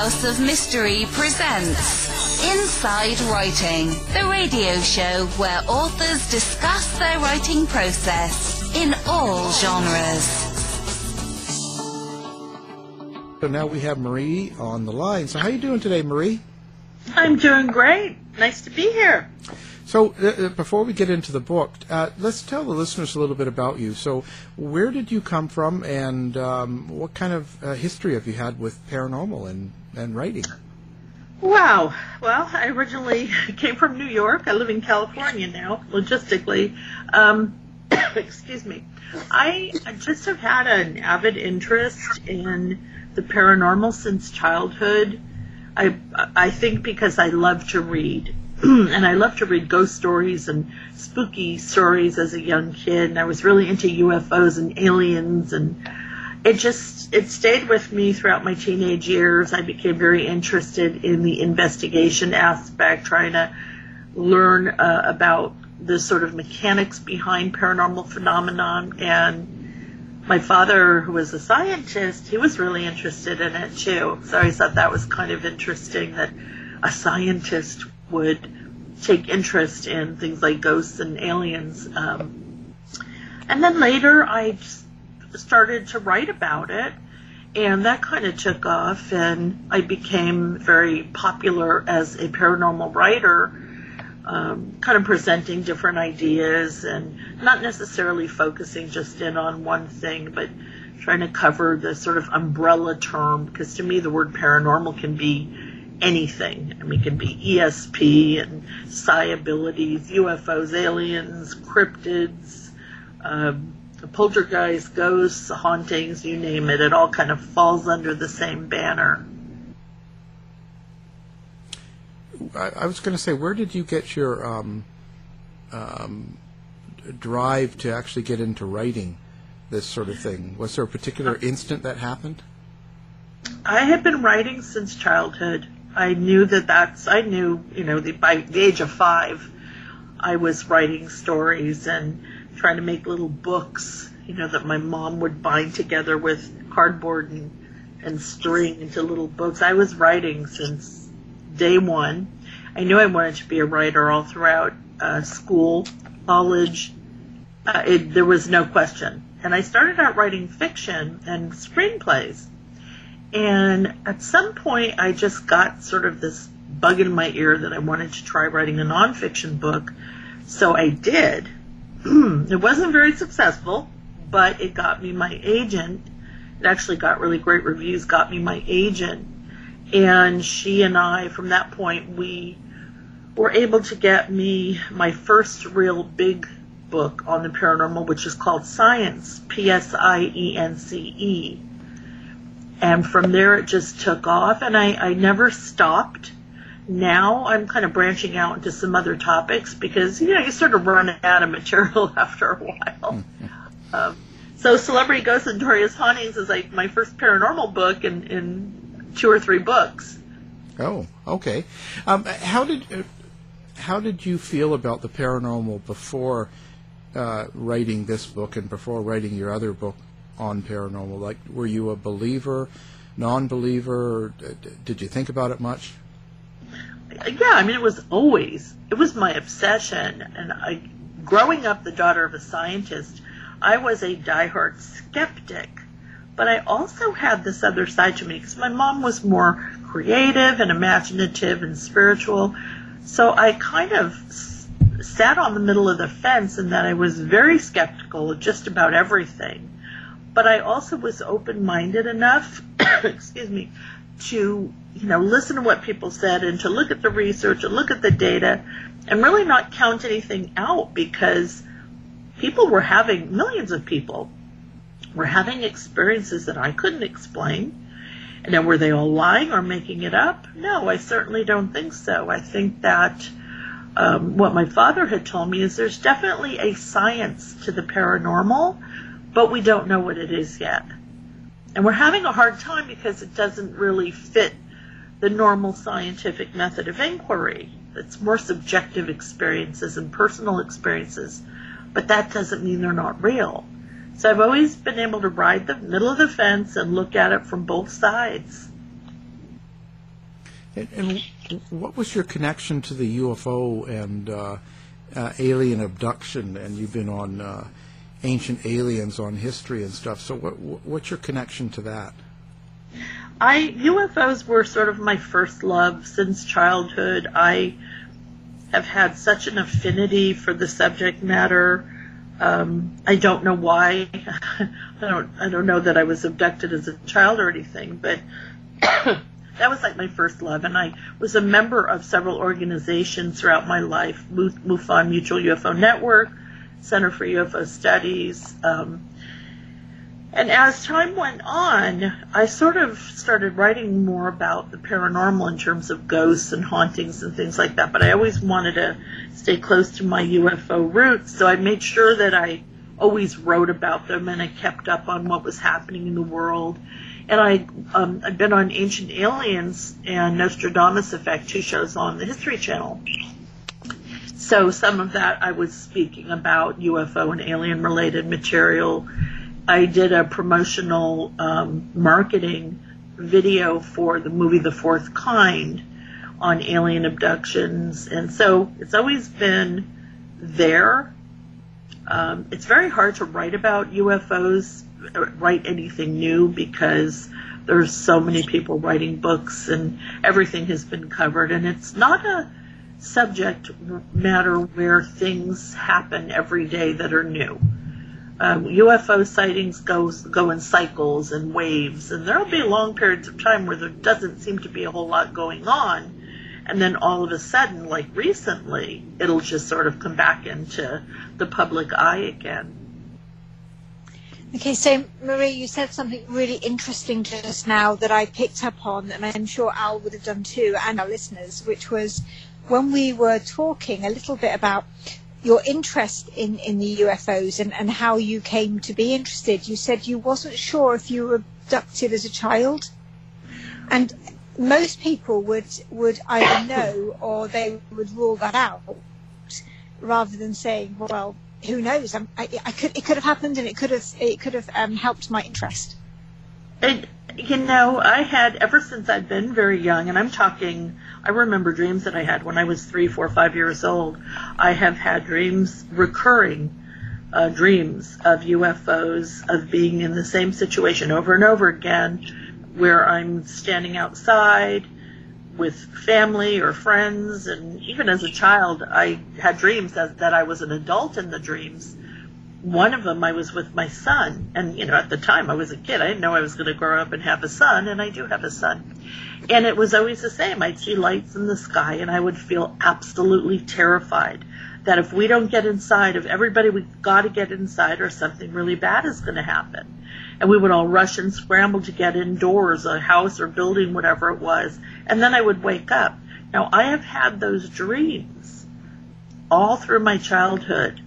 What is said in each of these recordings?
House of Mystery presents Inside Writing, the radio show where authors discuss their writing process in all genres. So now we have Marie on the line. So how are you doing today, Marie? I'm doing great. Nice to be here. So uh, uh, before we get into the book, uh, let's tell the listeners a little bit about you. So where did you come from, and um, what kind of uh, history have you had with paranormal and, and writing? Wow. Well, I originally came from New York. I live in California now, logistically. Um, excuse me. I just have had an avid interest in the paranormal since childhood. I I think because I love to read. and I love to read ghost stories and spooky stories as a young kid. And I was really into UFOs and aliens, and it just it stayed with me throughout my teenage years. I became very interested in the investigation aspect, trying to learn uh, about the sort of mechanics behind paranormal phenomenon and my father, who was a scientist, he was really interested in it too. So I thought that was kind of interesting that a scientist would take interest in things like ghosts and aliens. Um, and then later I started to write about it, and that kind of took off, and I became very popular as a paranormal writer. Um, kind of presenting different ideas and not necessarily focusing just in on one thing, but trying to cover the sort of umbrella term because to me the word paranormal can be anything. I mean, it can be ESP and psi abilities, UFOs, aliens, cryptids, um, poltergeist, ghosts, hauntings, you name it. It all kind of falls under the same banner. I, I was going to say, where did you get your um, um, drive to actually get into writing this sort of thing? Was there a particular instant that happened? I had been writing since childhood. I knew that that's, I knew, you know, the, by the age of five, I was writing stories and trying to make little books, you know, that my mom would bind together with cardboard and, and string into little books. I was writing since day one. I knew I wanted to be a writer all throughout uh, school, college. Uh, it, there was no question. And I started out writing fiction and screenplays. And at some point, I just got sort of this bug in my ear that I wanted to try writing a nonfiction book. So I did. it wasn't very successful, but it got me my agent. It actually got really great reviews, got me my agent. And she and I, from that point, we were able to get me my first real big book on the paranormal, which is called PSIence, P S I E N C E and from there it just took off and I, I never stopped. Now I'm kind of branching out into some other topics because, you know, you sort of run out of material after a while. um, so Celebrity Ghosts and Notorious Hauntings is like my first paranormal book in, in two or three books. Oh, okay. Um, how did uh, how did you feel about the paranormal before uh, writing this book and before writing your other book on paranormal? Like, were you a believer, non-believer? did you think about it much? Yeah, I mean, it was always it was my obsession, and I, growing up the daughter of a scientist, I was a diehard skeptic. But I also had this other side to me because my mom was more creative and imaginative and spiritual. So I kind of sat on the middle of the fence in that I was very skeptical of just about everything but I also was open minded enough, excuse me, to you know listen to what people said and to look at the research and look at the data and really not count anything out because people were having millions of people were having experiences that I couldn't explain. And now were they all lying or making it up? No, I certainly don't think so. I think that um, what my father had told me is there's definitely a science to the paranormal but we don't know what it is yet. And we're having a hard time because it doesn't really fit the normal scientific method of inquiry. It's more subjective experiences and personal experiences, but that doesn't mean they're not real. So I've always been able to ride the middle of the fence and look at it from both sides. And, and what was your connection to the UFO and uh, uh, alien abduction? And you've been on uh, Ancient Aliens on history and stuff. So, what, what's your connection to that? I UFOs were sort of my first love since childhood. I have had such an affinity for the subject matter. Um, I don't know why. I don't. I don't know that I was abducted as a child or anything, but that was like my first love. And I was a member of several organizations throughout my life: MUFON Mutual UFO Network, Center for UFO Studies. Um, and as time went on, I sort of started writing more about the paranormal in terms of ghosts and hauntings and things like that. But I always wanted to stay close to my UFO roots, so I made sure that I always wrote about them and I kept up on what was happening in the world. And I, um, I've been on Ancient Aliens and Nostradamus Effect, two shows on the History Channel. So some of that I was speaking about UFO and alien related material I did a promotional um, marketing video for the movie The Fourth Kind on alien abductions, and so it's always been there. Um, it's very hard to write about UFOs, write anything new because there's so many people writing books and everything has been covered, and it's not a subject matter where things happen every day that are new um, UFO sightings goes go in cycles and waves, and there'll be long periods of time where there doesn't seem to be a whole lot going on, and then all of a sudden, like recently, it'll just sort of come back into the public eye again. Okay, so Marie, you said something really interesting just now that I picked up on, and I'm sure Al would have done too, and our listeners, which was when we were talking a little bit about your interest in, in the UFOs and, and how you came to be interested. You said you wasn't sure if you were abducted as a child. And most people would, would either know or they would rule that out rather than saying, well, who knows? I, I could, it could have happened and it could have, it could have um, helped my interest. And, you know, I had, ever since I've been very young, and I'm talking I remember dreams that I had when I was three, four, five years old. I have had dreams, recurring uh, dreams of UFOs, of being in the same situation over and over again, where I'm standing outside with family or friends, and even as a child, I had dreams that, that I was an adult in the dreams. One of them, I was with my son, and you know, at the time I was a kid. I didn't know I was going to grow up and have a son, and I do have a son and it was always the same. I'd see lights in the sky and I would feel absolutely terrified that if we don't get inside, if everybody, we've got to get inside or something really bad is going to happen. And we would all rush and scramble to get indoors, a house or building, whatever it was. And then I would wake up. Now I have had those dreams all through my childhood.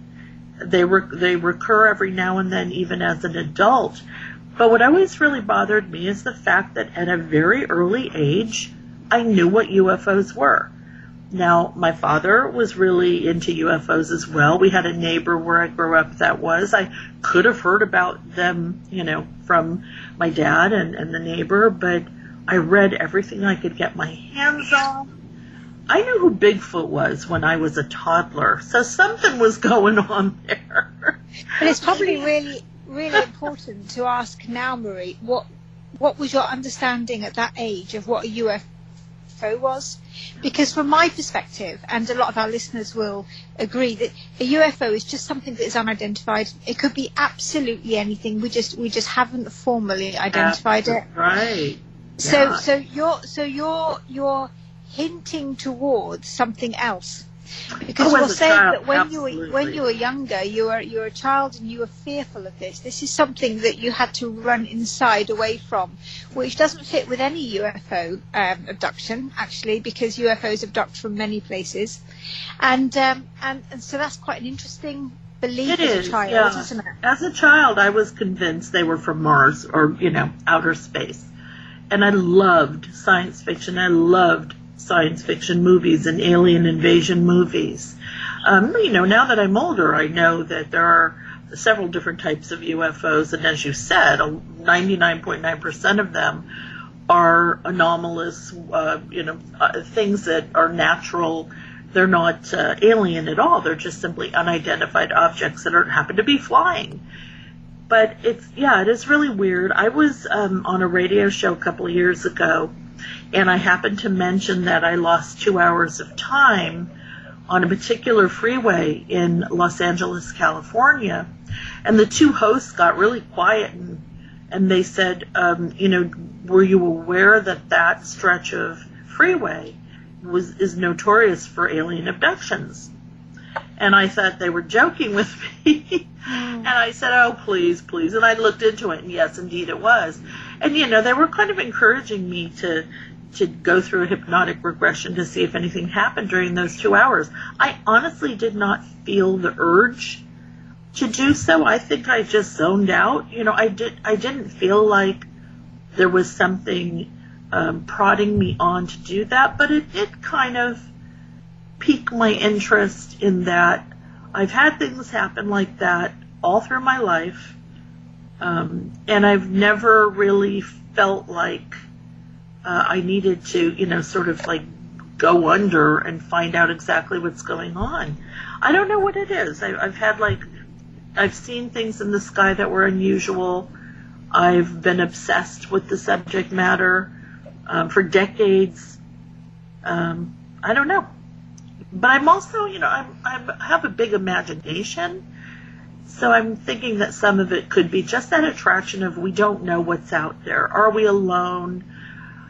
They, re- they recur every now and then, even as an adult. But what always really bothered me is the fact that at a very early age, I knew what UFOs were. Now, my father was really into UFOs as well. We had a neighbor where I grew up that was. I could have heard about them, you know, from my dad and, and the neighbor, but I read everything I could get my hands on. I knew who Bigfoot was when I was a toddler, so something was going on there. But it's probably really really important to ask now, Marie, what what was your understanding at that age of what a UFO was? Because from my perspective, and a lot of our listeners will agree that a UFO is just something that is unidentified. It could be absolutely anything. We just we just haven't formally identified That's it. Right. So yeah. so you're so you're you're hinting towards something else. Because you're saying child, that when absolutely. you were when you were younger, you were you were a child and you were fearful of this. This is something that you had to run inside away from, which doesn't fit with any UFO um, abduction actually, because UFOs abduct from many places, and um, and and so that's quite an interesting belief it as is, a child, yeah. isn't it? As a child, I was convinced they were from Mars or you know outer space, and I loved science fiction. I loved science fiction movies and alien invasion movies. Um, you know, now that I'm older, I know that there are several different types of UFOs, and as you said, 99.9% of them are anomalous, uh, you know, uh, things that are natural. They're not uh, alien at all. They're just simply unidentified objects that are, happen to be flying. But it's yeah, it is really weird. I was um, on a radio show a couple of years ago, and I happened to mention that I lost two hours of time on a particular freeway in Los Angeles, California, and the two hosts got really quiet and and they said, um, you know, were you aware that that stretch of freeway was is notorious for alien abductions? And I thought they were joking with me. and I said, oh, please, please. And I looked into it, and yes, indeed it was. And, you know, they were kind of encouraging me to, to go through a hypnotic regression to see if anything happened during those two hours. I honestly did not feel the urge to do so. I think I just zoned out. You know, I did. I didn't feel like there was something um, prodding me on to do that, but it did kind of pique my interest in that. I've had things happen like that all through my life, um, and I've never really felt like uh, I needed to, you know, sort of like go under and find out exactly what's going on. I don't know what it is. I, I've had like I've seen things in the sky that were unusual. I've been obsessed with the subject matter um, for decades. Um, I don't know, but I'm also, you know, I'm, I'm, I have a big imagination, so I'm thinking that some of it could be just that attraction of we don't know what's out there. Are we alone?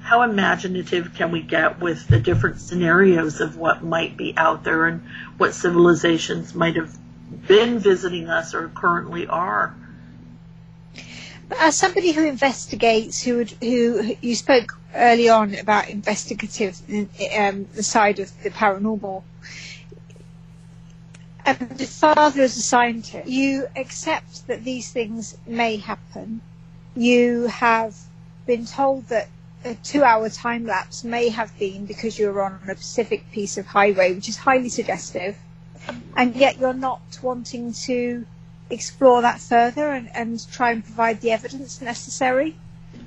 How imaginative can we get with the different scenarios of what might be out there and what civilizations might have been visiting us or currently are. As somebody who investigates, who would, who you spoke early on about investigative, um, the side of the paranormal, and the father as a scientist, you accept that these things may happen. You have been told that a two-hour time lapse may have been because you were on a specific piece of highway, which is highly suggestive and yet you're not wanting to explore that further and, and try and provide the evidence necessary?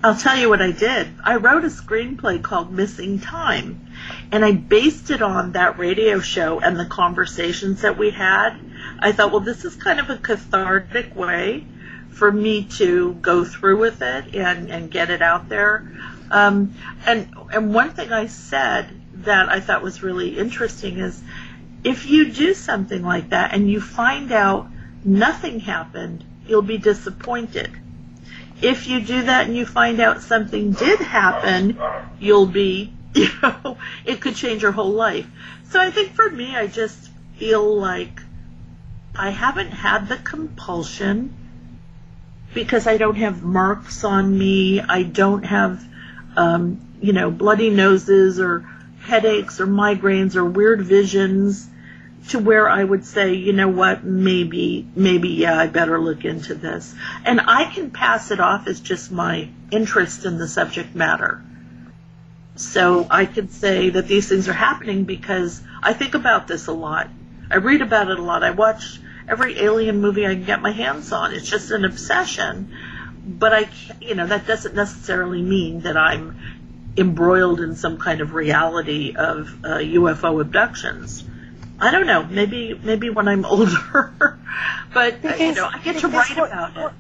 I'll tell you what I did. I wrote a screenplay called Missing Time, and I based it on that radio show and the conversations that we had. I thought, well, this is kind of a cathartic way for me to go through with it and, and get it out there. Um, and and one thing I said that I thought was really interesting is if you do something like that and you find out nothing happened, you'll be disappointed. If you do that and you find out something did happen, you'll be, you know, it could change your whole life. So I think for me, I just feel like I haven't had the compulsion because I don't have marks on me. I don't have, um, you know, bloody noses or headaches or migraines or weird visions to where I would say, you know what, maybe, maybe, yeah, I better look into this. And I can pass it off as just my interest in the subject matter. So I could say that these things are happening because I think about this a lot. I read about it a lot. I watch every alien movie I can get my hands on. It's just an obsession. But I, you know, that doesn't necessarily mean that I'm embroiled in some kind of reality of uh, UFO abductions. I don't know. Maybe maybe when I'm older, but because, you know, I get to write what, about what, it.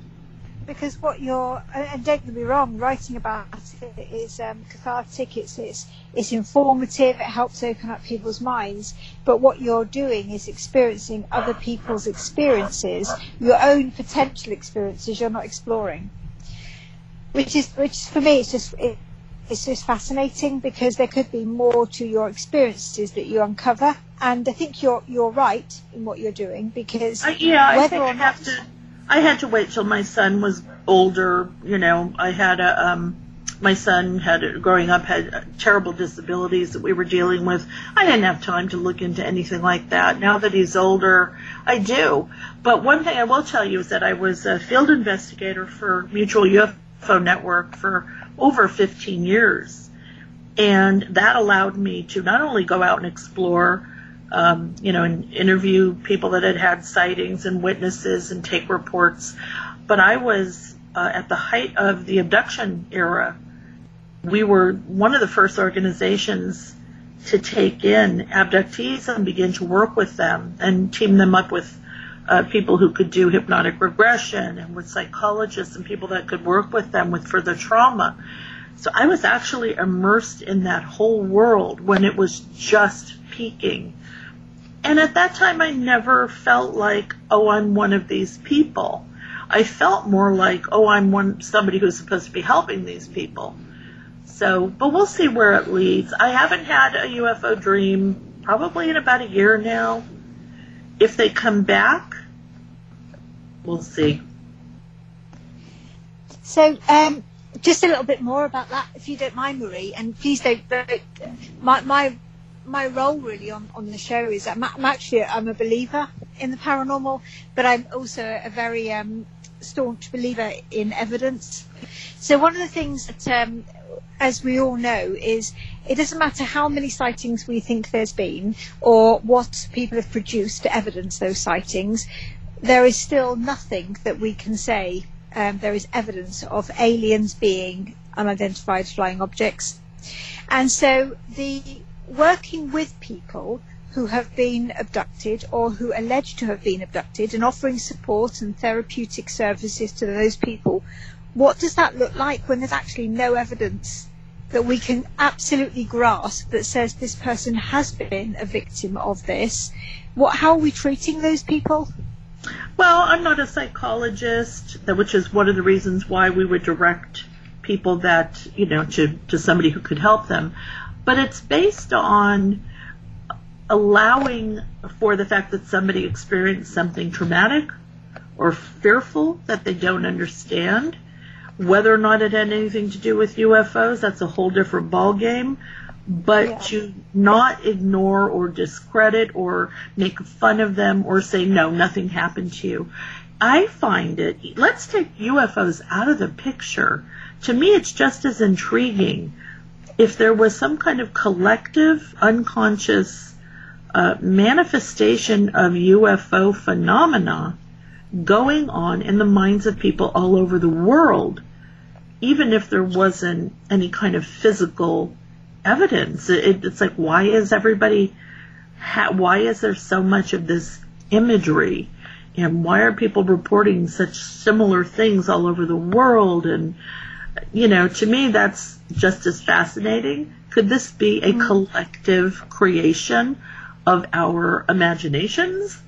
Because what you're and don't get me wrong, writing about it is um, cathartic. It's it's it's informative. It helps open up people's minds. But what you're doing is experiencing other people's experiences, your own potential experiences. You're not exploring, which is which for me, it's just it, it's just fascinating because there could be more to your experiences that you uncover. And I think you're you're right in what you're doing because uh, yeah, whether I or not to, I had to wait till my son was older. You know, I had a um, my son had growing up had terrible disabilities that we were dealing with. I didn't have time to look into anything like that. Now that he's older, I do. But one thing I will tell you is that I was a field investigator for Mutual UFO Network for over 15 years. And that allowed me to not only go out and explore, um, you know, and interview people that had had sightings and witnesses and take reports, but I was uh, at the height of the abduction era. we were one of the first organizations to take in abductees and begin to work with them and team them up with uh, people who could do hypnotic regression and with psychologists and people that could work with them with further trauma. So I was actually immersed in that whole world when it was just peaking. And at that time, I never felt like, oh, I'm one of these people. I felt more like, oh, I'm one somebody who's supposed to be helping these people. So, but we'll see where it leads. I haven't had a UFO dream probably in about a year now. If they come back, we'll see. So, um, just a little bit more about that, if you don't mind, Marie, and please don't. My my my role really on, on the show is I'm, I'm actually I'm a believer in the paranormal, but I'm also a very um, staunch believer in evidence. So one of the things that, um, as we all know, is it doesn't matter how many sightings we think there's been or what people have produced to evidence those sightings, there is still nothing that we can say um, there is evidence of aliens being unidentified flying objects. And so the working with people who have been abducted or who allege to have been abducted and offering support and therapeutic services to those people, what does that look like when there's actually no evidence that we can absolutely grasp that says this person has been a victim of this? What, how are we treating those people? Well, I'm not a psychologist, which is one of the reasons why we would direct people that, you know, to, to somebody who could help them. But it's based on allowing for the fact that somebody experienced something traumatic or fearful that they don't understand. Whether or not it had anything to do with UFOs, that's a whole different ballgame but yeah. to not ignore or discredit or make fun of them or say, no, nothing happened to you. I find it, let's take UFOs out of the picture. To me, it's just as intriguing if there was some kind of collective, unconscious uh, manifestation of UFO phenomena going on in the minds of people all over the world, even if there wasn't any kind of physical evidence. It, it's like, why is everybody, ha- why is there so much of this imagery? And why are people reporting such similar things all over the world? And, you know, to me, that's just as fascinating. Could this be a mm-hmm. collective creation of our imaginations?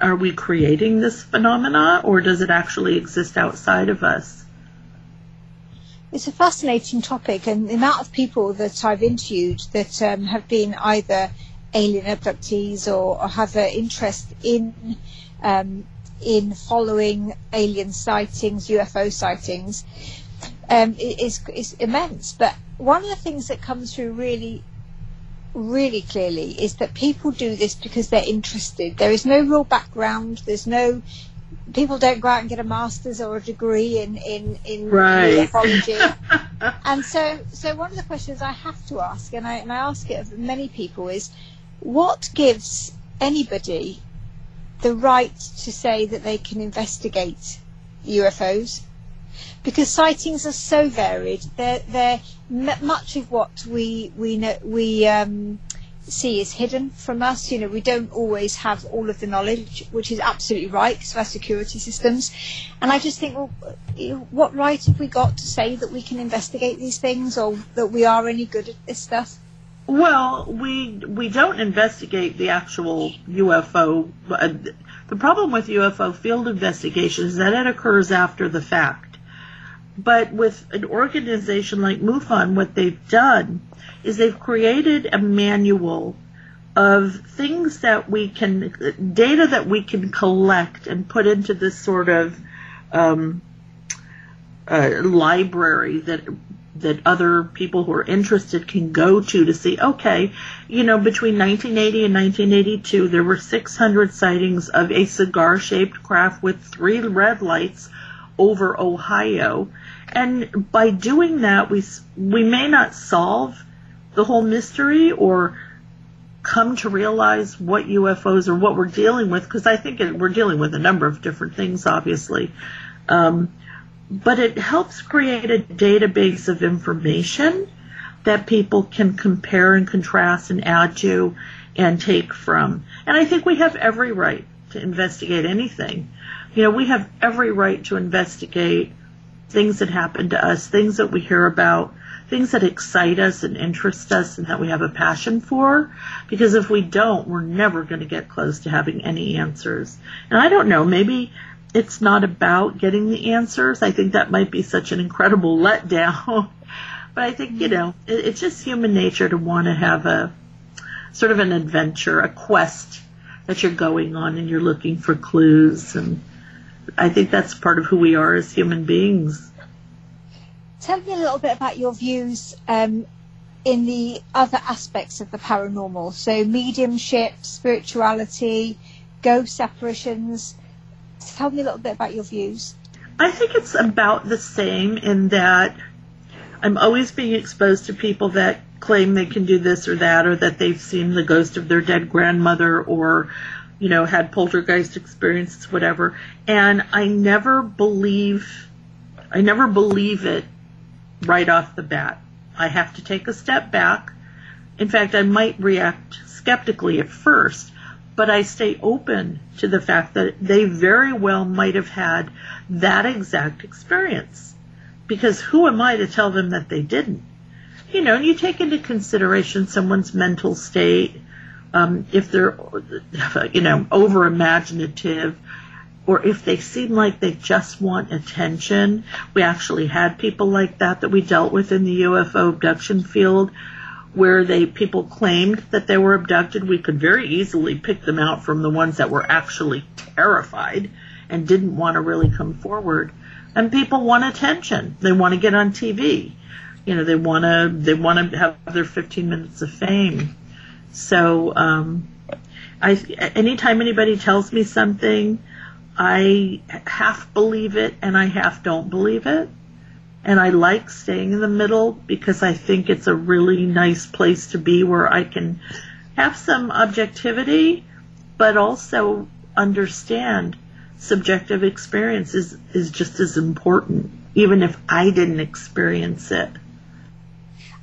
Are we creating this phenomena or does it actually exist outside of us? It's a fascinating topic, and the amount of people that I've interviewed that um, have been either alien abductees or, or have an interest in um, in following alien sightings, UFO sightings, um, is, is immense. But one of the things that comes through really, really clearly is that people do this because they're interested. There is no real background. There's no people don't go out and get a master's or a degree in in in right. and so so one of the questions I have to ask, and I and I ask it of many people, is what gives anybody the right to say that they can investigate UFOs? Because sightings are so varied. They're they're much of what we we know we um, see is hidden from us. You know, we don't always have all of the knowledge, which is absolutely right because of our security systems. And I just think, well, what right have we got to say that we can investigate these things or that we are any good at this stuff? Well, we we don't investigate the actual UFO. Uh, the problem with UFO field investigation is that it occurs after the fact. But with an organization like MUFON, what they've done is they've created a manual of things that we can, data that we can collect and put into this sort of um, uh, library that that other people who are interested can go to to see, okay, you know, between 1980 and 1982, there were 600 sightings of a cigar shaped craft with three red lights over Ohio. And by doing that, we, we may not solve the whole mystery or come to realize what UFOs or what we're dealing with, because I think it, we're dealing with a number of different things, obviously. Um, but it helps create a database of information that people can compare and contrast and add to and take from. And I think we have every right to investigate anything. You know, we have every right to investigate things that happen to us, things that we hear about, things that excite us and interest us and that we have a passion for. Because if we don't, we're never going to get close to having any answers. And I don't know, maybe it's not about getting the answers. I think that might be such an incredible letdown. but I think, you know, it, it's just human nature to want to have a sort of an adventure, a quest that you're going on and you're looking for clues. And I think that's part of who we are as human beings. Tell me a little bit about your views um, in the other aspects of the paranormal. So, mediumship, spirituality, ghost apparitions. Tell me a little bit about your views. I think it's about the same in that I'm always being exposed to people that claim they can do this or that, or that they've seen the ghost of their dead grandmother, or you know, had poltergeist experiences, whatever. And I never believe, I never believe it right off the bat. I have to take a step back. In fact, I might react skeptically at first, but I stay open to the fact that they very well might have had that exact experience. Because who am I to tell them that they didn't? You know, and you take into consideration someone's mental state, um, if they're, you know, over imaginative, or if they seem like they just want attention. We actually had people like that that we dealt with in the UFO abduction field where they people claimed that they were abducted. We could very easily pick them out from the ones that were actually terrified and didn't want to really come forward. And people want attention. They want to get on TV. You know, they want to they want to have their 15 minutes of fame. So, um, I anytime anybody tells me something, I half believe it and I half don't believe it. And I like staying in the middle because I think it's a really nice place to be where I can have some objectivity, but also understand subjective experience is, is just as important, even if I didn't experience it.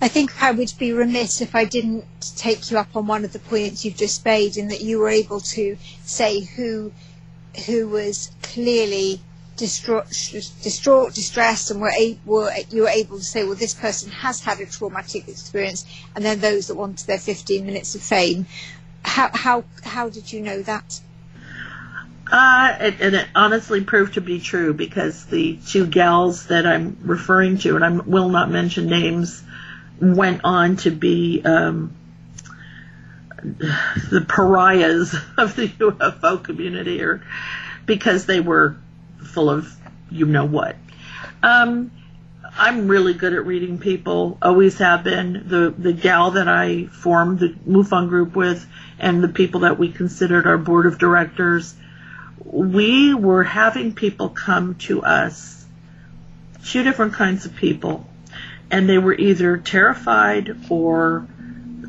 I think I would be remiss if I didn't take you up on one of the points you've just made, in that you were able to say who who was clearly distraught, distraught, distressed, and were, were you were able to say, well, this person has had a traumatic experience, and then those that wanted their 15 minutes of fame. How how how did you know that? Uh, it, and it honestly proved to be true because the two gals that I'm referring to, and I will not mention names, went on to be um, the pariahs of the UFO community, or because they were full of you know what. Um, I'm really good at reading people. Always have been. The the gal that I formed the MUFON group with, and the people that we considered our board of directors, we were having people come to us, two different kinds of people, and they were either terrified or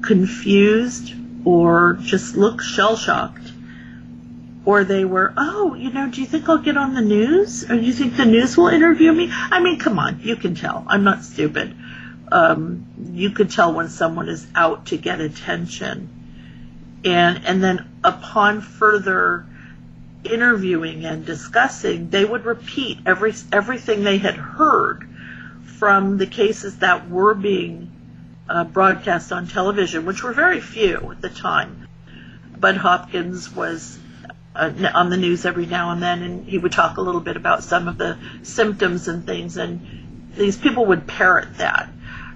confused or just looked shell shocked or they were, oh, you know, do you think I'll get on the news? Or do you think the news will interview me? I mean, come on, you can tell. I'm not stupid. Um, you could tell when someone is out to get attention. And, and then upon further interviewing and discussing, they would repeat every, everything they had heard from the cases that were being uh, broadcast on television, which were very few at the time. Bud Hopkins was uh, on the news every now and then, and he would talk a little bit about some of the symptoms and things, and these people would parrot that.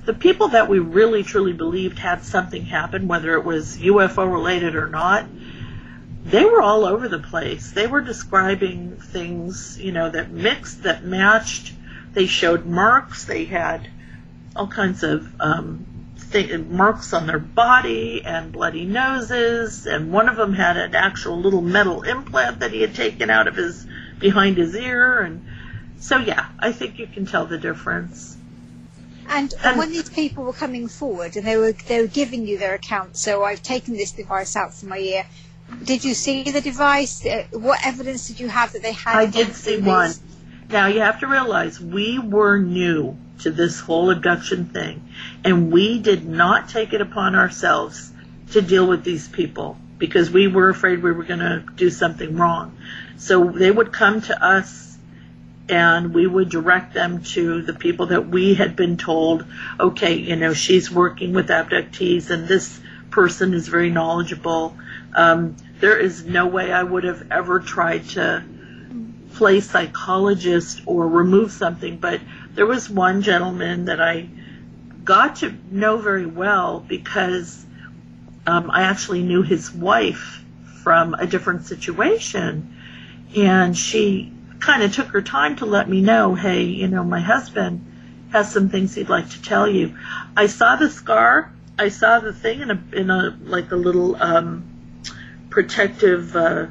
The people that we really truly believed had something happen, whether it was UFO related or not, they were all over the place. They were describing things, you know, that mixed, that matched. They showed marks. They had all kinds of um, th- marks on their body and bloody noses, and one of them had an actual little metal implant that he had taken out of his behind his ear, and so yeah, I think you can tell the difference. And, and when these people were coming forward and they were they were giving you their account, so I've taken this device out from my ear. Did you see the device? Uh, what evidence did you have that they had? I did see one. Now you have to realize we were new to this whole abduction thing, and we did not take it upon ourselves to deal with these people because we were afraid we were going to do something wrong. So they would come to us and we would direct them to the people that we had been told, okay, you know, she's working with abductees and this person is very knowledgeable. Um, there is no way I would have ever tried to play psychologist or remove something, but there was one gentleman that I got to know very well because um, I actually knew his wife from a different situation, and she kind of took her time to let me know, hey, you know, my husband has some things he'd like to tell you. I saw the scar. I saw the thing in a in a like a little um, protective uh,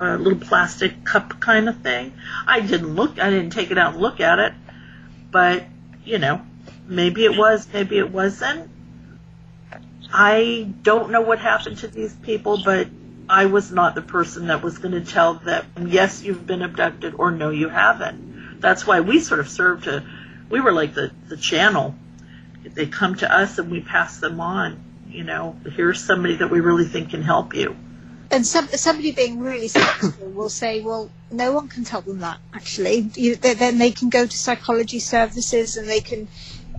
uh, little plastic cup kind of thing. I didn't look. I didn't take it out and look at it, but you know, maybe it was, maybe it wasn't. I don't know what happened to these people, but I was not the person that was going to tell them, yes, you've been abducted or no, you haven't. That's why we sort of served to, we were like the, the channel. They come to us and we pass them on. You know, here's somebody that we really think can help you. And some, somebody being really skeptical will say, well, no one can tell them that, actually. You, they, then they can go to psychology services and they can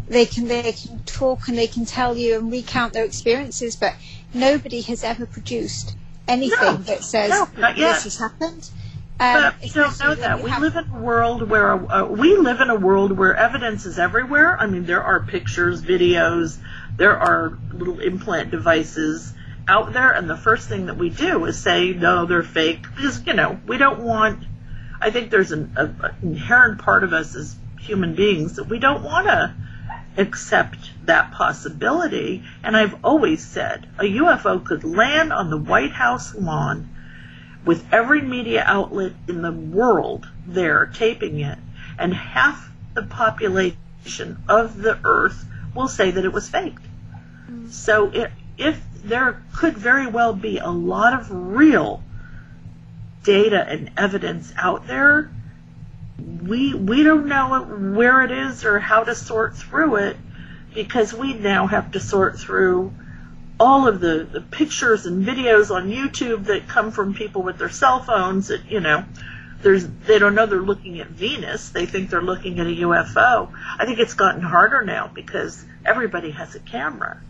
they can they can talk and they can tell you and recount their experiences, but nobody has ever produced anything No. that says No, this has happened. Um, But we don't know that. you We live in a world where uh, we live in a world where evidence is everywhere. I mean, there are pictures, videos, there are little implant devices out there, and the first thing that we do is say, no, they're fake, because you know we don't want. I think there's an a, a inherent part of us as human beings that we don't want to accept that possibility. And I've always said a UFO could land on the White House lawn with every media outlet in the world there taping it, and half the population of the Earth will say that it was faked. Mm. So it, if there could very well be a lot of real data and evidence out there, we we don't know where it is or how to sort through it because we now have to sort through all of the, the pictures and videos on YouTube that come from people with their cell phones that, you know, there's they don't know they're looking at Venus. They think they're looking at a UFO. I think it's gotten harder now because everybody has a camera.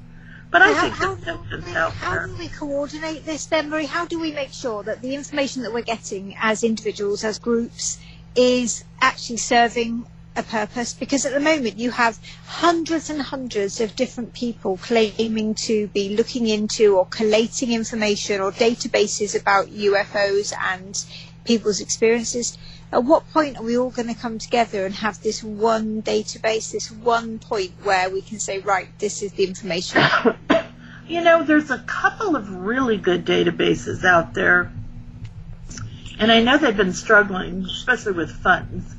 But I how, think how, evidence we, how do we coordinate this then, Marie? How do we make sure that the information that we're getting as individuals, as groups, is actually serving a purpose? Because at the moment you have hundreds and hundreds of different people claiming to be looking into or collating information or databases about UFOs and people's experiences. At what point are we all going to come together and have this one database, this one point where we can say, right, this is the information? You know, there's a couple of really good databases out there, and I know they've been struggling, especially with funds.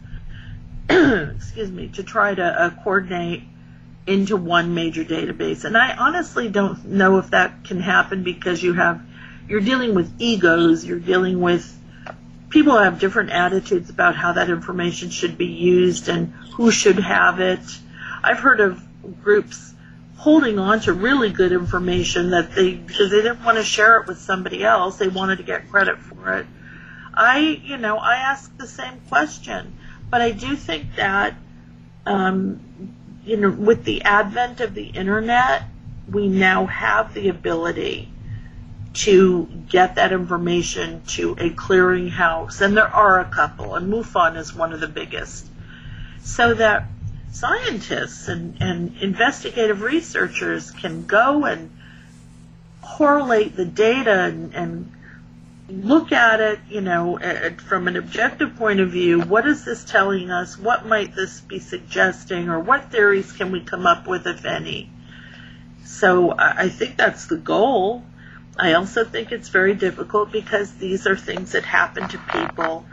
excuse me, to try to uh, coordinate into one major database. And I honestly don't know if that can happen because you have you're dealing with egos, you're dealing with people have different attitudes about how that information should be used and who should have it. I've heard of groups holding on to really good information that they because they didn't want to share it with somebody else, they wanted to get credit for it. I, you know, I ask the same question, but I do think that, um, you know, with the advent of the internet, we now have the ability to get that information to a clearinghouse, and there are a couple, and MUFON is one of the biggest, so that scientists and, and investigative researchers can go and correlate the data and, and look at it, you know, at, from an objective point of view. What is this telling us? What might this be suggesting, or what theories can we come up with, if any? So I think that's the goal. I also think it's very difficult because these are things that happen to people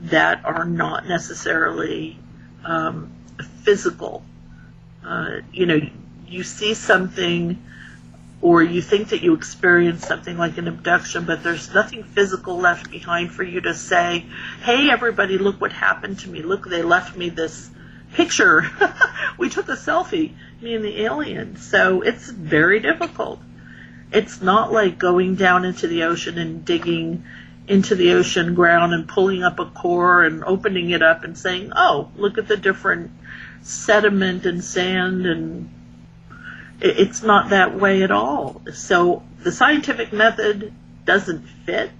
that are not necessarily um, physical. Uh, you know, you see something or you think that you experienced something like an abduction, but there's nothing physical left behind for you to say, hey, everybody, look what happened to me. Look, they left me this picture. we took a selfie, me and the alien. So it's very difficult. It's not like going down into the ocean and digging into the ocean ground and pulling up a core and opening it up and saying, oh, look at the different sediment and sand and it's not that way at all. So the scientific method doesn't fit.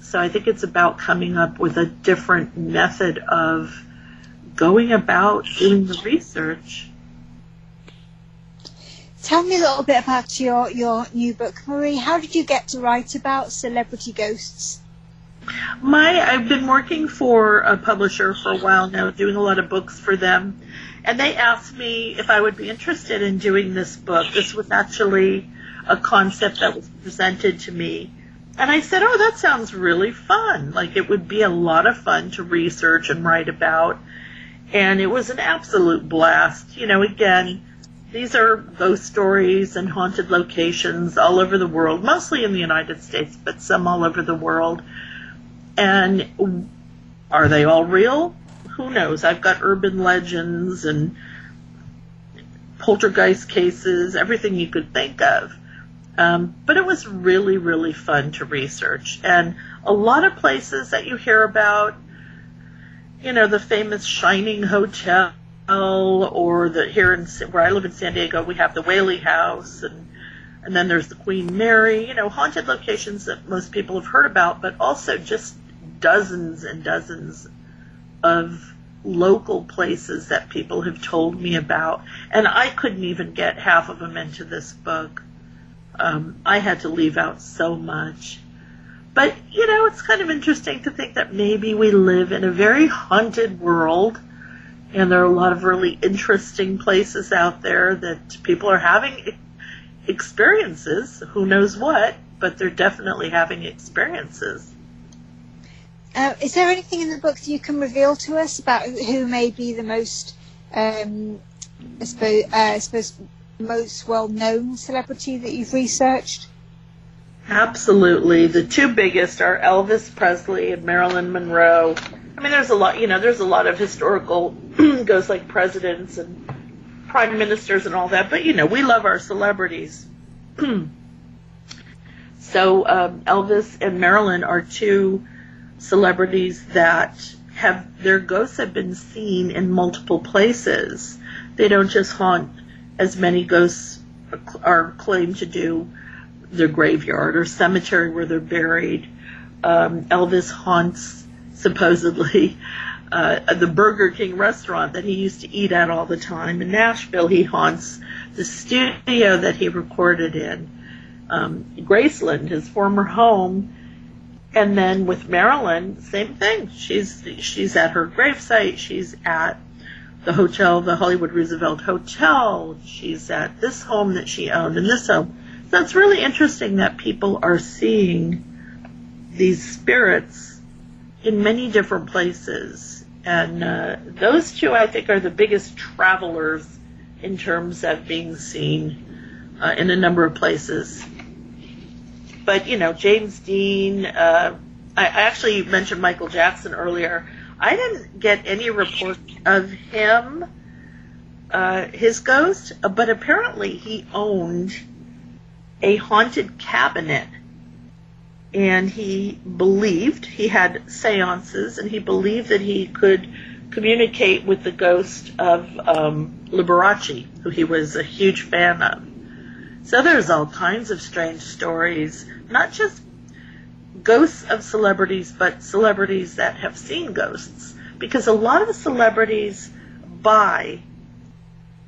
So I think it's about coming up with a different method of going about doing the research. Tell me a little bit about your, your new book, Marie. How did you get to write about celebrity ghosts? My I've been working for a publisher for a while now, doing a lot of books for them, and they asked me if I would be interested in doing this book. This was actually a concept that was presented to me. And I said, Oh, that sounds really fun. Like it would be a lot of fun to research and write about. And it was an absolute blast. You know, again, these are ghost stories and haunted locations all over the world, mostly in the United States, but some all over the world. And are they all real? who knows? I've got urban legends and poltergeist cases, everything you could think of. Um, but it was really, really fun to research. And a lot of places that you hear about, you know, the famous Shining Hotel, or the here in where I live in San Diego, we have the Whaley House, and and then there's the Queen Mary. You know, haunted locations that most people have heard about, but also just dozens and dozens of local places that people have told me about, and I couldn't even get half of them into this book. Um, I had to leave out so much. But, you know, it's kind of interesting to think that maybe we live in a very haunted world, and there are a lot of really interesting places out there that people are having experiences. Who knows what, but they're definitely having experiences. Uh, is there anything in the book that you can reveal to us about who may be the most, um, I suppose, uh, I suppose most well-known celebrity that you've researched? Absolutely. The two biggest are Elvis Presley and Marilyn Monroe. I mean, there's a lot, you know, there's a lot of historical ghosts like presidents and prime ministers and all that, but you know, we love our celebrities. so um, Elvis and Marilyn are two celebrities that have their ghosts have been seen in multiple places. They don't just haunt as many ghosts are claimed to do their graveyard or cemetery where they're buried. Um, Elvis haunts supposedly uh, the Burger King restaurant that he used to eat at all the time in Nashville. He haunts the studio that he recorded in. Um, Graceland, his former home, and then with Marilyn, same thing. She's she's at her gravesite. She's at the hotel, the Hollywood Roosevelt Hotel. She's at this home that she owned and this home. So it's really interesting that people are seeing these spirits in many different places. And uh, those two, I think, are the biggest travelers in terms of being seen uh, in a number of places but you know, James Dean. Uh, I, actually mentioned Michael Jackson earlier. I didn't get any reports of him, uh, his ghost, but apparently he owned a haunted cabinet. And he believed he had seances, and he believed that he could communicate with the ghost of um, Liberace, who he was a huge fan of. So there's all kinds of strange stories not just ghosts of celebrities, but celebrities that have seen ghosts. Because a lot of the celebrities buy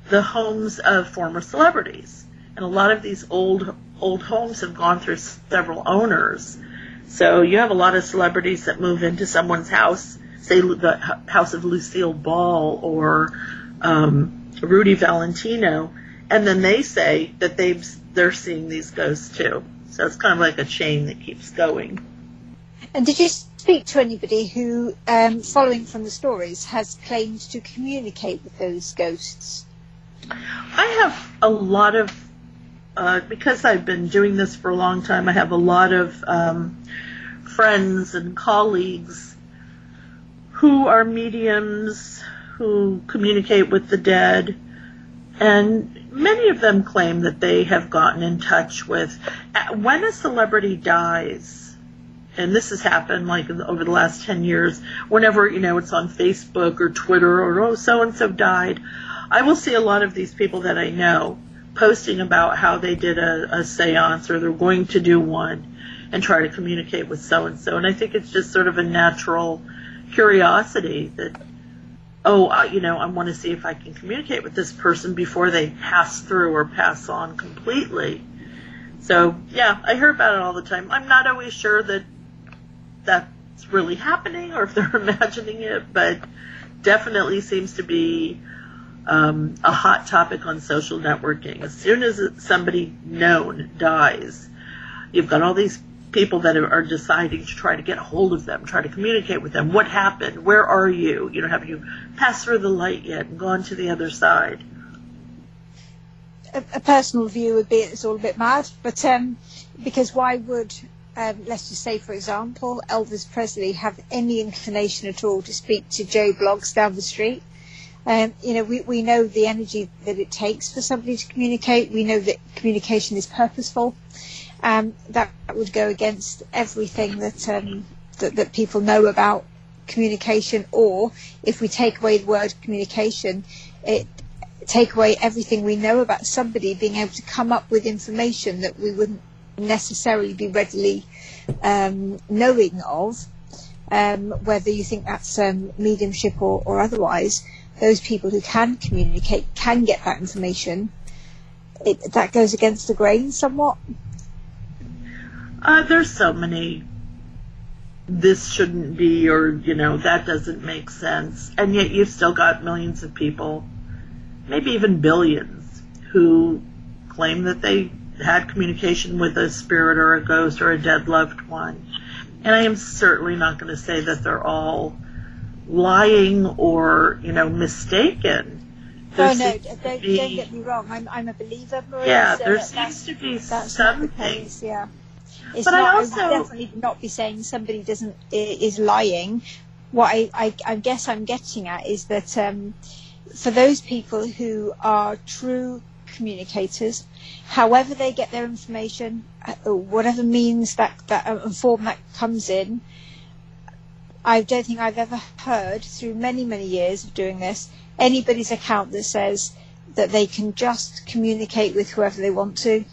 the homes of former celebrities. And a lot of these old old homes have gone through several owners. So you have a lot of celebrities that move into someone's house, say the house of Lucille Ball or um, Rudy Valentino, and then they say that they've they're seeing these ghosts too. So it's kind of like a chain that keeps going. And did you speak to anybody who, um, following from the stories, has claimed to communicate with those ghosts? I have a lot of uh, because I've been doing this for a long time, I have a lot of um, friends and colleagues who are mediums who communicate with the dead, and many of them claim that they have gotten in touch with. When a celebrity dies, and this has happened like over the last 10 years, whenever, you know, it's on Facebook or Twitter or, oh, so and so died, I will see a lot of these people that I know posting about how they did a, a seance or they're going to do one and try to communicate with so and so. And I think it's just sort of a natural curiosity that oh, uh, you know, I want to see if I can communicate with this person before they pass through or pass on completely. So, yeah, I hear about it all the time. I'm not always sure that that's really happening or if they're imagining it, but definitely seems to be um, a hot topic on social networking. As soon as somebody known dies, you've got all these people that are deciding to try to get a hold of them, try to communicate with them. What happened? Where are you? You know, have you passed through the light yet and gone to the other side? A, a personal view would be it's all a bit mad, but um, because why would um, let's just say, for example, Elvis Presley have any inclination at all to speak to Joe Bloggs down the street? Um, you know, we, we know the energy that it takes for somebody to communicate. We know that communication is purposeful um, that would go against everything that, um, that that people know about communication. Or if we take away the word communication, it take away everything we know about somebody being able to come up with information that we wouldn't necessarily be readily um, knowing of. Um, whether you think that's um, mediumship or, or otherwise, those people who can communicate can get that information. It, that goes against the grain somewhat. Uh, there's so many. This shouldn't be, or you know, that doesn't make sense, and yet you've still got millions of people, maybe even billions, who claim that they had communication with a spirit or a ghost or a dead loved one. And I am certainly not going to say that they're all lying or, you know, mistaken. There oh no, don't, be, don't, get me wrong. I'm, I'm a believer, Maria. Yeah, so there seems to be something. Case, yeah. It's but not, I also I definitely not be saying somebody doesn't is lying. What I, I, I guess I'm getting at is that um, for those people who are true communicators, however they get their information, uh, whatever means that that uh, form that comes in, I don't think I've ever heard through many many years of doing this anybody's account that says that they can just communicate with whoever they want to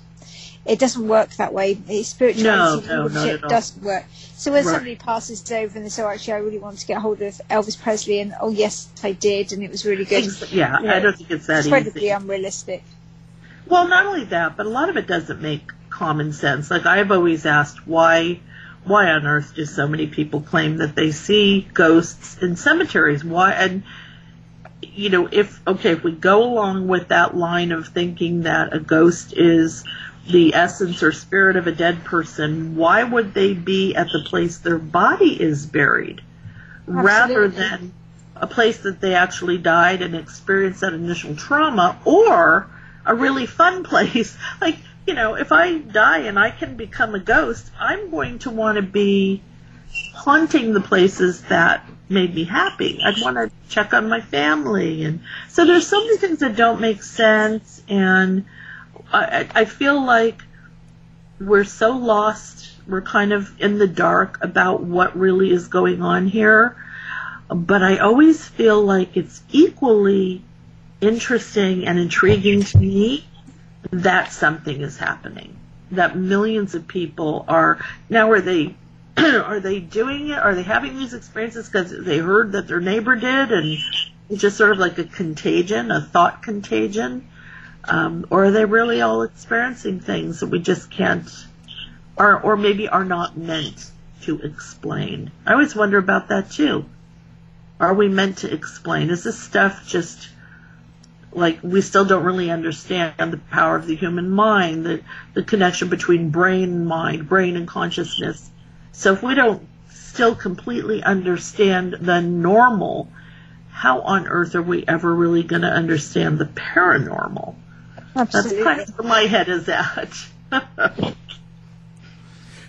it doesn't work that way. Spirituality no, no, it doesn't work. So when right. somebody passes over and they say, oh, actually, I really want to get hold of Elvis Presley, and oh, yes, I did, and it was really good. Yeah, you know, I don't think it's that incredibly easy. unrealistic. Well, not only that, but a lot of it doesn't make common sense. Like I've always asked, why, why on earth do so many people claim that they see ghosts in cemeteries? Why and you know, if okay, if we go along with that line of thinking that a ghost is the essence or spirit of a dead person, why would they be at the place their body is buried Absolutely. rather than a place that they actually died and experienced that initial trauma or a really fun place? Like, you know, if I die and I can become a ghost, I'm going to want to be haunting the places that made me happy. I'd want to check on my family. And so there's so many things that don't make sense and I, I feel like we're so lost. We're kind of in the dark about what really is going on here. But I always feel like it's equally interesting and intriguing to me that something is happening. That millions of people are now are they are they doing it? Are they having these experiences because they heard that their neighbor did and it's just sort of like a contagion, a thought contagion? Um, or are they really all experiencing things that we just can't, or, or maybe are not meant to explain? I always wonder about that too. Are we meant to explain? Is this stuff just like we still don't really understand the power of the human mind, the, the connection between brain and mind, brain and consciousness? So if we don't still completely understand the normal, how on earth are we ever really going to understand the paranormal? Absolutely. That's kind of where my head is at.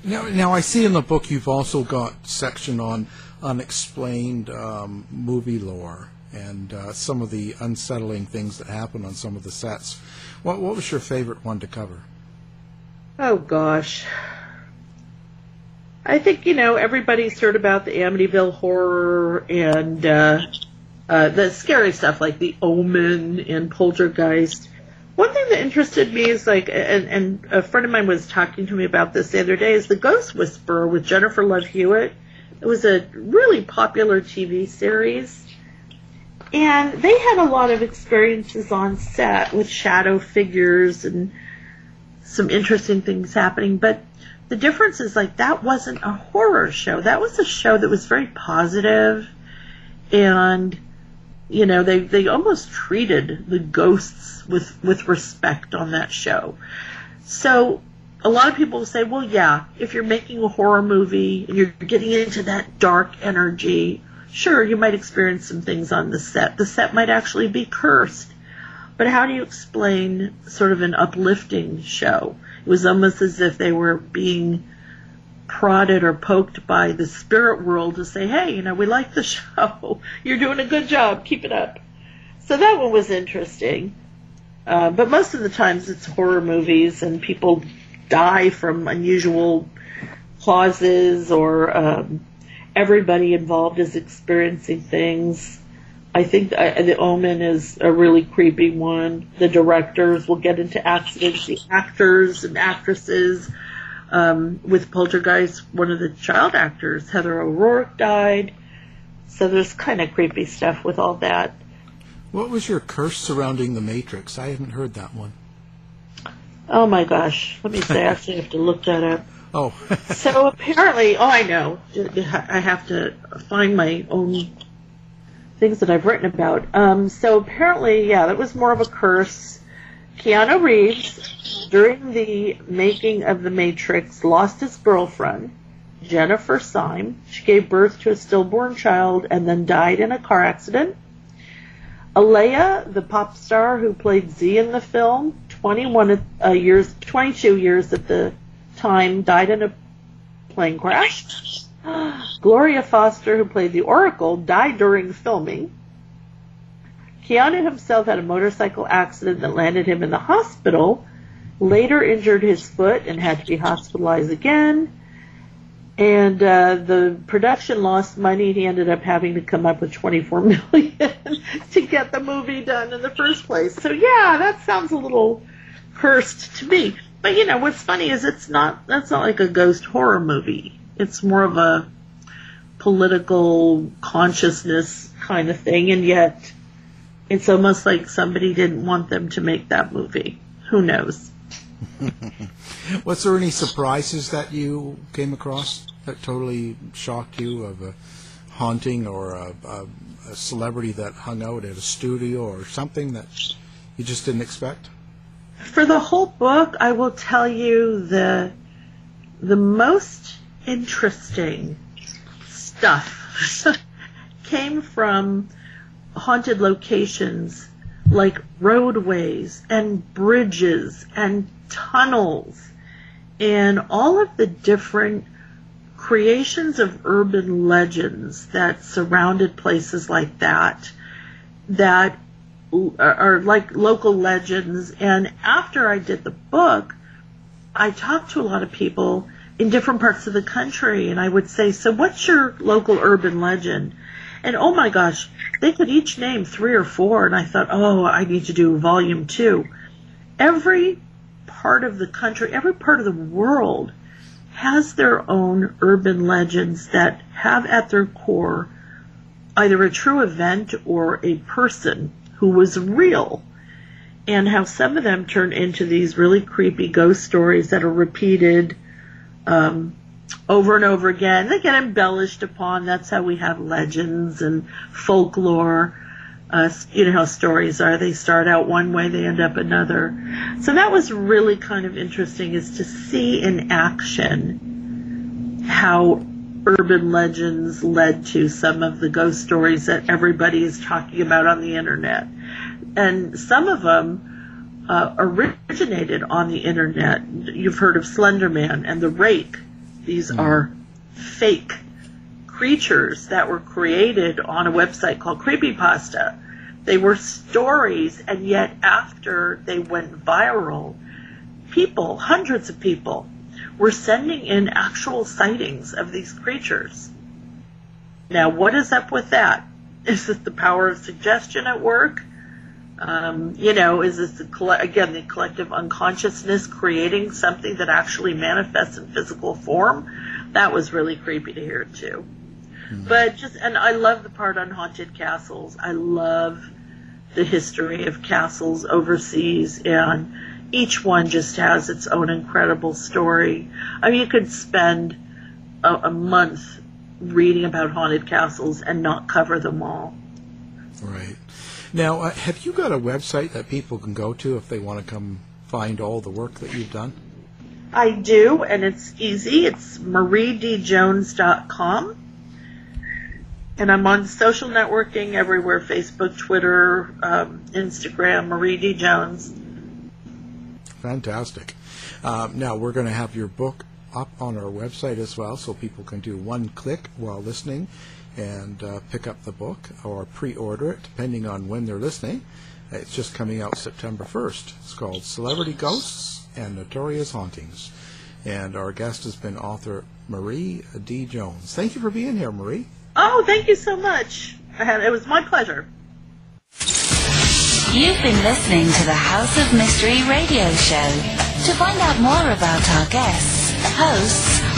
Now, now I see in the book you've also got section on unexplained um, movie lore and uh, some of the unsettling things that happen on some of the sets. What, what was your favorite one to cover? Oh gosh. I think, you know, everybody's heard about the Amityville horror and uh, uh, the scary stuff like the Omen and Poltergeist. One thing that interested me is like, and, and a friend of mine was talking to me about this the other day, is the Ghost Whisperer with Jennifer Love Hewitt. It was a really popular TV series. And they had a lot of experiences on set with shadow figures and some interesting things happening. But the difference is like that wasn't a horror show. That was a show that was very positive and you know, they, they almost treated the ghosts with, with respect on that show. So a lot of people say, well, yeah, if you're making a horror movie and you're getting into that dark energy, sure, you might experience some things on the set. The set might actually be cursed. But how do you explain sort of an uplifting show? It was almost as if they were being prodded or poked by the spirit world to say, hey, you know, we like the show. You're doing a good job. Keep it up. So that one was interesting. Uh, but most of the times it's horror movies and people die from unusual causes or um, everybody involved is experiencing things. I think the, the Omen is a really creepy one. The directors will get into accidents. The actors and actresses um, with Poltergeist, one of the child actors, Heather O'Rourke, died. So there's kind of creepy stuff with all that. What was your curse surrounding the Matrix? I haven't heard that one. Oh my gosh. Let me say, I actually have to look that up. Oh, So apparently, oh, I know. I have to find my own things that I've written about. Um, so apparently, yeah, that was more of a curse. Keanu Reeves, during the making of The Matrix, lost his girlfriend, Jennifer Syme. She gave birth to a stillborn child and then died in a car accident. Aaliyah, the pop star who played Z in the film, 21 uh, years, 22 years at the time, died in a plane crash. Gloria Foster, who played the Oracle, died during filming. Keanu himself had a motorcycle accident that landed him in the hospital, later injured his foot and had to be hospitalized again. And uh, the production lost money. He ended up having to come up with 24 million to get the movie done in the first place. So yeah, that sounds a little cursed to me. But you know what's funny is it's not. That's not like a ghost horror movie. It's more of a political consciousness kind of thing, and yet it's almost like somebody didn't want them to make that movie. Who knows? was there any surprises that you came across that totally shocked you of a haunting or a, a, a celebrity that hung out at a studio or something that you just didn't expect? For the whole book, I will tell you the the most interesting stuff came from haunted locations like roadways and bridges and tunnels and all of the different creations of urban legends that surrounded places like that that are like local legends. And after I did the book I talked to a lot of people in different parts of the country and I would say so what's your local urban legend and oh my gosh, they could each name three or four, and I thought, oh, I need to do volume two. Every part of the country, every part of the world has their own urban legends that have at their core either a true event or a person who was real. And how some of them turn into these really creepy ghost stories that are repeated um, over and over again. They get embellished upon. That's how we have legends and folklore. Uh, you know how stories are. They start out one way, they end up another. So that was really kind of interesting is to see in action how urban legends led to some of the ghost stories that everybody is talking about on the internet. And some of them uh, originated on the internet. You've heard of Slenderman and the Rake. These are fake creatures that were created on a website called Creepypasta. They were stories, and yet after they went viral, people, hundreds of people, were sending in actual sightings of these creatures. Now, what is up with that? Is it the power of suggestion at work? Um, you know, is this the, again the collective unconsciousness creating something that actually manifests in physical form? That was really creepy to hear too. Mm-hmm. But just and I love the part on haunted castles. I love the history of castles overseas and each one just has its own incredible story. I mean, you could spend a, a month reading about haunted castles and not cover them all. Right. Now, uh, have you got a website that people can go to if they want to come find all the work that you've done? I do, and it's easy. It's mariedjones.com. And I'm on social networking everywhere Facebook, Twitter, um, Instagram, Marie D. Jones. Fantastic. Um, now, we're going to have your book up on our website as well, so people can do one click while listening and uh, pick up the book or pre-order it, depending on when they're listening. It's just coming out September 1st. It's called Celebrity Ghosts and Notorious Hauntings. And our guest has been author Marie D. Jones. Thank you for being here, Marie. Oh, thank you so much. Had, it was my pleasure. You've been listening to the House of Mystery radio show. To find out more about our guests, hosts,